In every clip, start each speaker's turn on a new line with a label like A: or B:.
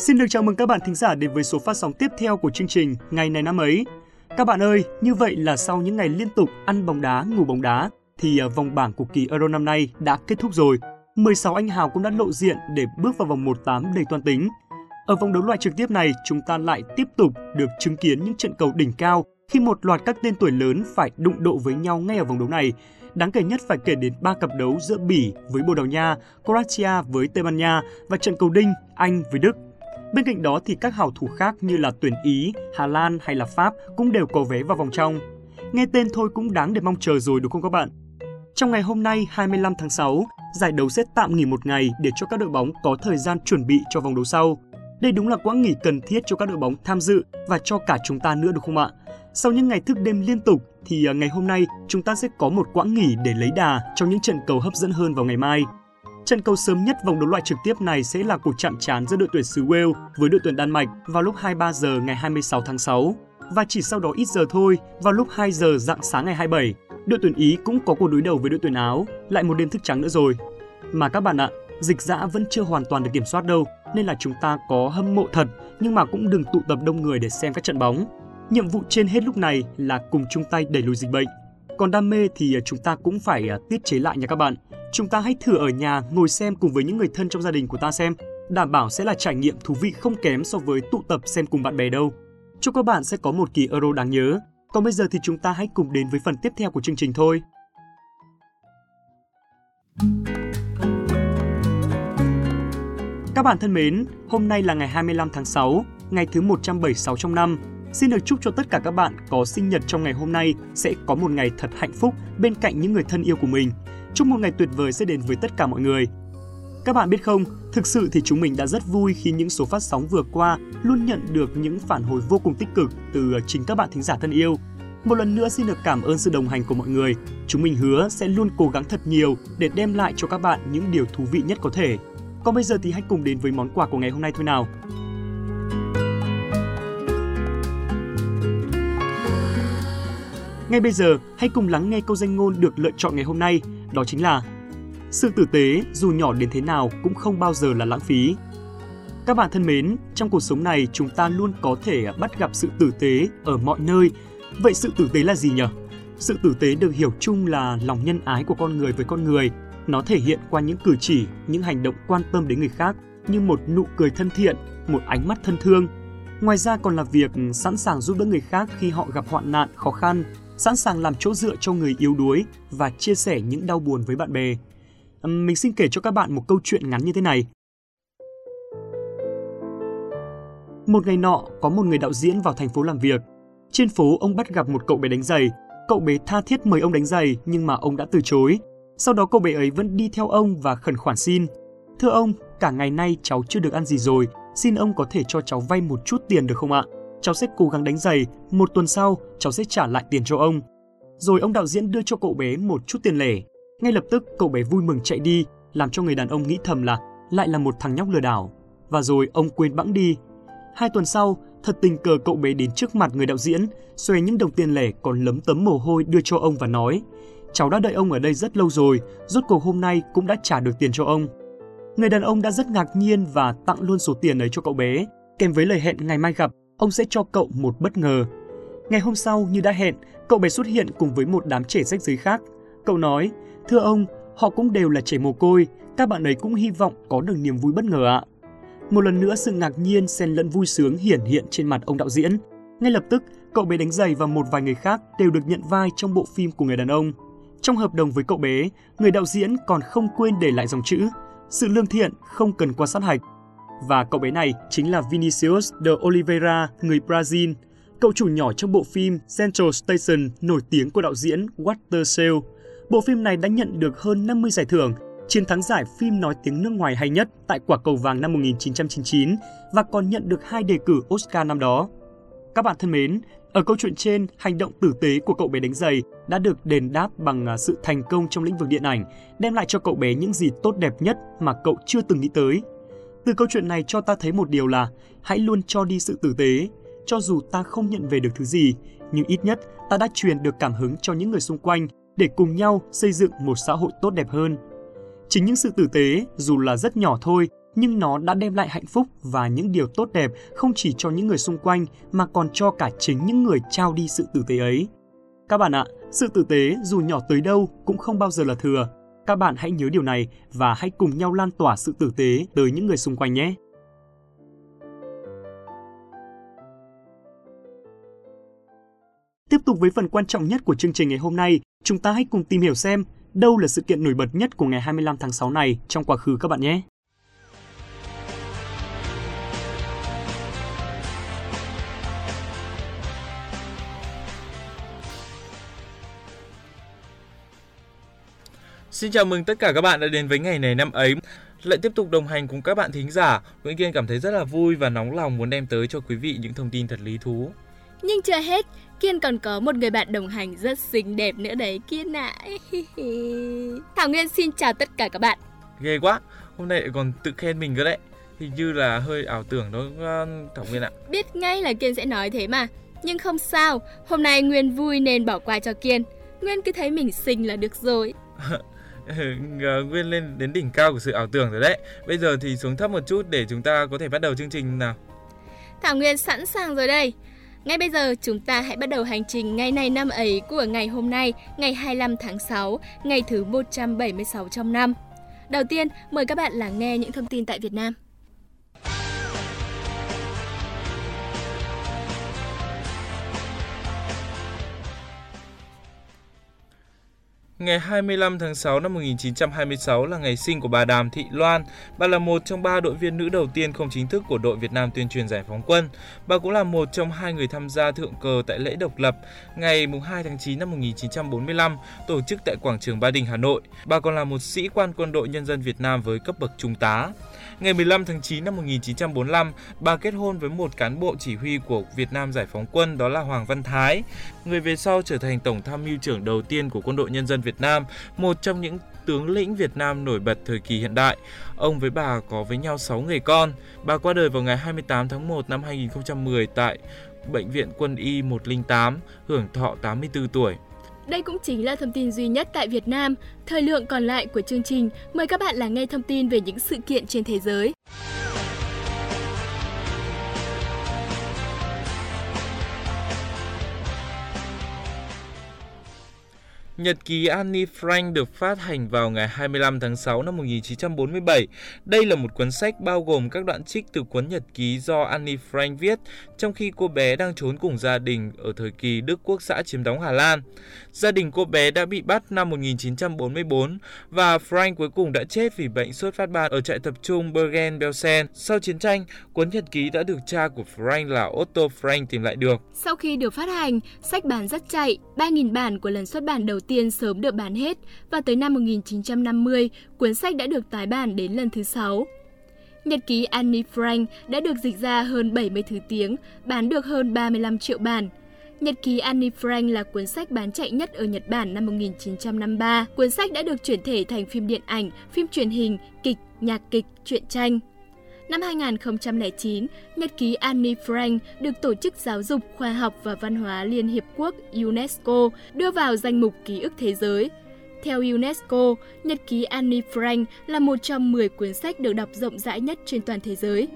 A: Xin được chào mừng các bạn thính giả đến với số phát sóng tiếp theo của chương trình Ngày này năm ấy. Các bạn ơi, như vậy là sau những ngày liên tục ăn bóng đá, ngủ bóng đá, thì à, vòng bảng của kỳ Euro năm nay đã kết thúc rồi. 16 anh hào cũng đã lộ diện để bước vào vòng 1/8 đầy toan tính. Ở vòng đấu loại trực tiếp này, chúng ta lại tiếp tục được chứng kiến những trận cầu đỉnh cao khi một loạt các tên tuổi lớn phải đụng độ với nhau ngay ở vòng đấu này. Đáng kể nhất phải kể đến ba cặp đấu giữa Bỉ với Bồ Đào Nha, Croatia với Tây Ban Nha và trận cầu đinh Anh với Đức. Bên cạnh đó thì các hảo thủ khác như là tuyển Ý, Hà Lan hay là Pháp cũng đều có vé vào vòng trong. Nghe tên thôi cũng đáng để mong chờ rồi đúng không các bạn? Trong ngày hôm nay 25 tháng 6, giải đấu sẽ tạm nghỉ một ngày để cho các đội bóng có thời gian chuẩn bị cho vòng đấu sau. Đây đúng là quãng nghỉ cần thiết cho các đội bóng tham dự và cho cả chúng ta nữa đúng không ạ? Sau những ngày thức đêm liên tục thì à, ngày hôm nay chúng ta sẽ có một quãng nghỉ để lấy đà trong những trận cầu hấp dẫn hơn vào ngày mai. Trận cầu sớm nhất vòng đấu loại trực tiếp này sẽ là cuộc chạm trán giữa đội tuyển xứ Wales với đội tuyển Đan Mạch vào lúc 23 giờ ngày 26 tháng 6. Và chỉ sau đó ít giờ thôi, vào lúc 2 giờ dạng sáng ngày 27, đội tuyển Ý cũng có cuộc đối đầu với đội tuyển Áo, lại một đêm thức trắng nữa rồi. Mà các bạn ạ, dịch dã vẫn chưa hoàn toàn được kiểm soát đâu, nên là chúng ta có hâm mộ thật, nhưng mà cũng đừng tụ tập đông người để xem các trận bóng. Nhiệm vụ trên hết lúc này là cùng chung tay đẩy lùi dịch bệnh. Còn đam mê thì à, chúng ta cũng phải à, tiết chế lại nha các bạn. Chúng ta hãy thử ở nhà ngồi xem cùng với những người thân trong gia đình của ta xem. Đảm bảo sẽ là trải nghiệm thú vị không kém so với tụ tập xem cùng bạn bè đâu. Chúc các bạn sẽ có một kỳ Euro đáng nhớ. Còn bây giờ thì chúng ta hãy cùng đến với phần tiếp theo của chương trình thôi. Các bạn thân mến, hôm nay là ngày 25 tháng 6, ngày thứ 176 trong năm. Xin được chúc cho tất cả các bạn có sinh nhật trong ngày hôm nay sẽ có một ngày thật hạnh phúc bên cạnh những người thân yêu của mình. Chúc một ngày tuyệt vời sẽ đến với tất cả mọi người. Các bạn biết không, thực sự thì chúng mình đã rất vui khi những số phát sóng vừa qua luôn nhận được những phản hồi vô cùng tích cực từ ờ, chính các bạn thính giả thân yêu. Một lần nữa xin được cảm ơn sự đồng hành của mọi người. Chúng mình hứa sẽ luôn cố gắng thật nhiều để đem lại cho các bạn những điều thú vị nhất có thể. Còn bây giờ thì hãy cùng đến với món quà của ngày hôm nay thôi nào. Ngay bây giờ, hãy cùng lắng nghe câu danh ngôn được lựa chọn ngày hôm nay, đó chính là Sự tử tế dù nhỏ đến thế nào cũng không bao giờ là lãng phí. Các bạn thân mến, trong cuộc sống này chúng ta luôn có thể bắt gặp sự tử tế ở mọi nơi. Vậy sự tử tế là gì nhỉ? Sự tử tế được hiểu chung là lòng nhân ái của con người với con người. Nó thể hiện qua những cử chỉ, những hành động quan tâm đến người khác như một nụ cười thân thiện, một ánh mắt thân thương. Ngoài ra còn là việc sẵn sàng giúp đỡ người khác khi họ gặp hoạn nạn, khó khăn, sẵn sàng làm chỗ dựa cho người yếu đuối và chia sẻ những đau buồn với bạn bè. Mình xin kể cho các bạn một câu chuyện ngắn như thế này. Một ngày nọ, có một người đạo diễn vào thành phố làm việc. Trên phố, ông bắt gặp một cậu bé đánh giày. Cậu bé tha thiết mời ông đánh giày, nhưng mà ông đã từ chối. Sau đó cậu bé ấy vẫn đi theo ông và khẩn khoản xin. Thưa ông, cả ngày nay cháu chưa được ăn gì rồi, xin ông có thể cho cháu vay một chút tiền được không ạ? Cháu sẽ cố gắng đánh giày, một tuần sau cháu sẽ trả lại tiền cho ông. Rồi ông đạo diễn đưa cho cậu bé một chút tiền lẻ. Ngay lập tức cậu bé vui mừng chạy đi, làm cho người đàn ông nghĩ thầm là lại là một thằng nhóc lừa đảo. Và rồi ông quên bẵng đi. Hai tuần sau, thật tình cờ cậu bé đến trước mặt người đạo diễn, xòe những đồng tiền lẻ còn lấm tấm mồ hôi đưa cho ông và nói Cháu đã đợi ông ở đây rất lâu rồi, rốt cuộc hôm nay cũng đã trả được tiền cho ông. Người đàn ông đã rất ngạc nhiên và tặng luôn số tiền ấy cho cậu bé, kèm với lời hẹn ngày mai gặp ông sẽ cho cậu một bất ngờ. Ngày hôm sau, như đã hẹn, cậu bé xuất hiện cùng với một đám trẻ rách dưới khác. Cậu nói, thưa ông, họ cũng đều là trẻ mồ côi, các bạn ấy cũng hy vọng có được niềm vui bất ngờ ạ. Một lần nữa sự ngạc nhiên xen lẫn vui sướng hiển hiện trên mặt ông đạo diễn. Ngay lập tức, cậu bé đánh giày và một vài người khác đều được nhận vai trong bộ phim của người đàn ông. Trong hợp đồng với cậu bé, người đạo diễn còn không quên để lại dòng chữ Sự lương thiện không cần qua sát hạch, và cậu bé này chính là Vinicius de Oliveira, người Brazil, cậu chủ nhỏ trong bộ phim Central Station nổi tiếng của đạo diễn Walter Sale. Bộ phim này đã nhận được hơn 50 giải thưởng, chiến thắng giải phim nói tiếng nước ngoài hay nhất tại Quả cầu vàng năm 1999 và còn nhận được hai đề cử Oscar năm đó. Các bạn thân mến, ở câu chuyện trên, hành động tử tế của cậu bé đánh giày đã được đền đáp bằng à, sự thành công trong lĩnh vực điện ảnh, đem lại cho cậu bé những gì tốt đẹp nhất mà cậu chưa từng nghĩ tới. Từ câu chuyện này cho ta thấy một điều là hãy luôn cho đi sự tử tế, cho dù ta không nhận về được thứ gì, nhưng ít nhất ta đã truyền được cảm hứng cho những người xung quanh để cùng nhau xây dựng một xã hội tốt đẹp hơn. Chính những sự tử tế, dù là rất nhỏ thôi, nhưng nó đã đem lại hạnh phúc và những điều tốt đẹp không chỉ cho những người xung quanh mà còn cho cả chính những người trao đi sự tử tế ấy. Các bạn ạ, sự tử tế dù nhỏ tới đâu cũng không bao giờ là thừa. Các bạn hãy nhớ điều này và hãy cùng nhau lan tỏa sự tử tế tới những người xung quanh nhé. Tiếp tục với phần quan trọng nhất của chương trình ngày hôm nay, chúng ta hãy cùng tìm hiểu xem đâu là sự kiện nổi bật nhất của ngày 25 tháng 6 này trong quá khứ các bạn nhé.
B: Xin chào mừng tất cả các bạn đã đến với ngày này năm ấy. Lại tiếp tục đồng hành cùng các bạn thính giả, Nguyễn Kiên cảm thấy rất là vui và nóng lòng muốn đem tới cho quý vị những thông tin thật lý thú.
C: Nhưng chưa hết, Kiên còn có một người bạn đồng hành rất xinh đẹp nữa đấy Kiên ạ. À. Thảo Nguyên xin chào tất cả các bạn.
B: Ghê quá, hôm nay còn tự khen mình cơ đấy. Hình như là hơi ảo tưởng đó Thảo Nguyên ạ.
C: Biết ngay là Kiên sẽ nói thế mà. Nhưng không sao, hôm nay Nguyên vui nên bỏ qua cho Kiên. Nguyên cứ thấy mình xinh là được rồi.
B: Ừ, nguyên lên đến đỉnh cao của sự ảo tưởng rồi đấy. Bây giờ thì xuống thấp một chút để chúng ta có thể bắt đầu chương trình nào.
C: Thảo Nguyên sẵn sàng rồi đây. Ngay bây giờ chúng ta hãy bắt đầu hành trình ngày này năm ấy của ngày hôm nay, ngày 25 tháng 6, ngày thứ 176 trong năm. Đầu tiên, mời các bạn lắng nghe những thông tin tại Việt Nam.
B: Ngày 25 tháng 6 năm 1926 là ngày sinh của bà Đàm Thị Loan. Bà là một trong ba đội viên nữ đầu tiên không chính thức của đội Việt Nam tuyên truyền giải phóng quân. Bà cũng là một trong hai người tham gia thượng cờ tại lễ độc lập ngày 2 tháng 9 năm 1945 tổ chức tại quảng trường Ba Đình, Hà Nội. Bà còn là một sĩ quan quân đội nhân dân Việt Nam với cấp bậc trung tá. Ngày 15 tháng 9 năm 1945, bà kết hôn với một cán bộ chỉ huy của Việt Nam Giải phóng quân đó là Hoàng Văn Thái, người về sau trở thành tổng tham mưu trưởng đầu tiên của Quân đội Nhân dân Việt Nam, một trong những tướng lĩnh Việt Nam nổi bật thời kỳ hiện đại. Ông với bà có với nhau 6 người con. Bà qua đời vào ngày 28 tháng 1 năm 2010 tại Bệnh viện Quân y 108, hưởng thọ 84 tuổi.
C: Đây cũng chính là thông tin duy nhất tại Việt Nam. Thời lượng còn lại của chương trình, mời các bạn lắng nghe thông tin về những sự kiện trên thế giới.
B: Nhật ký Annie Frank được phát hành vào ngày 25 tháng 6 năm 1947. Đây là một cuốn sách bao gồm các đoạn trích từ cuốn nhật ký do Annie Frank viết trong khi cô bé đang trốn cùng gia đình ở thời kỳ Đức Quốc xã chiếm đóng Hà Lan. Gia đình cô bé đã bị bắt năm 1944 và Frank cuối cùng đã chết vì bệnh sốt phát ban ở trại tập trung Bergen-Belsen. Sau chiến tranh, cuốn nhật ký đã được cha của Frank là Otto Frank tìm lại được.
C: Sau khi được phát hành, sách bán rất chạy, 3.000 bản của lần xuất bản đầu tiên sớm được bán hết và tới năm 1950, cuốn sách đã được tái bản đến lần thứ 6. Nhật ký Annie Frank đã được dịch ra hơn 70 thứ tiếng, bán được hơn 35 triệu bản. Nhật ký Annie Frank là cuốn sách bán chạy nhất ở Nhật Bản năm 1953. Cuốn sách đã được chuyển thể thành phim điện ảnh, phim truyền hình, kịch, nhạc kịch, truyện tranh. Năm 2009, Nhật ký Annie Frank được Tổ chức Giáo dục, Khoa học và Văn hóa Liên Hiệp Quốc UNESCO đưa vào danh mục ký ức thế giới. Theo UNESCO, Nhật ký Annie Frank là một trong 10 cuốn sách được đọc rộng rãi nhất trên toàn thế giới.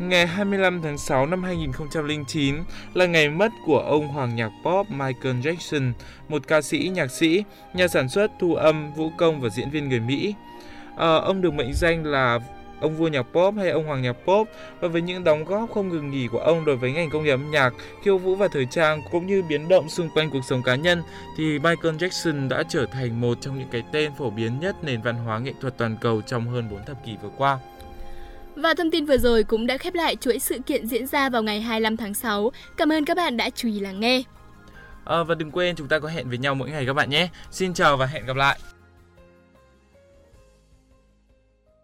B: Ngày 25 tháng 6 năm 2009 là ngày mất của ông hoàng nhạc pop Michael Jackson, một ca sĩ, nhạc sĩ, nhà sản xuất, thu âm, vũ công và diễn viên người Mỹ. À, ông được mệnh danh là ông vua nhạc pop hay ông hoàng nhạc pop và với những đóng góp không ngừng nghỉ của ông đối với ngành công nghiệp âm nhạc, khiêu vũ và thời trang cũng như biến động xung quanh cuộc sống cá nhân thì Michael Jackson đã trở thành một trong những cái tên phổ biến nhất nền văn hóa nghệ thuật toàn cầu trong hơn 4 thập kỷ vừa qua.
C: Và thông tin vừa rồi cũng đã khép lại chuỗi sự kiện diễn ra vào ngày 25 tháng 6. Cảm ơn các bạn đã chú ý lắng nghe.
B: À, và đừng quên chúng ta có hẹn với nhau mỗi ngày các bạn nhé. Xin chào và hẹn gặp lại.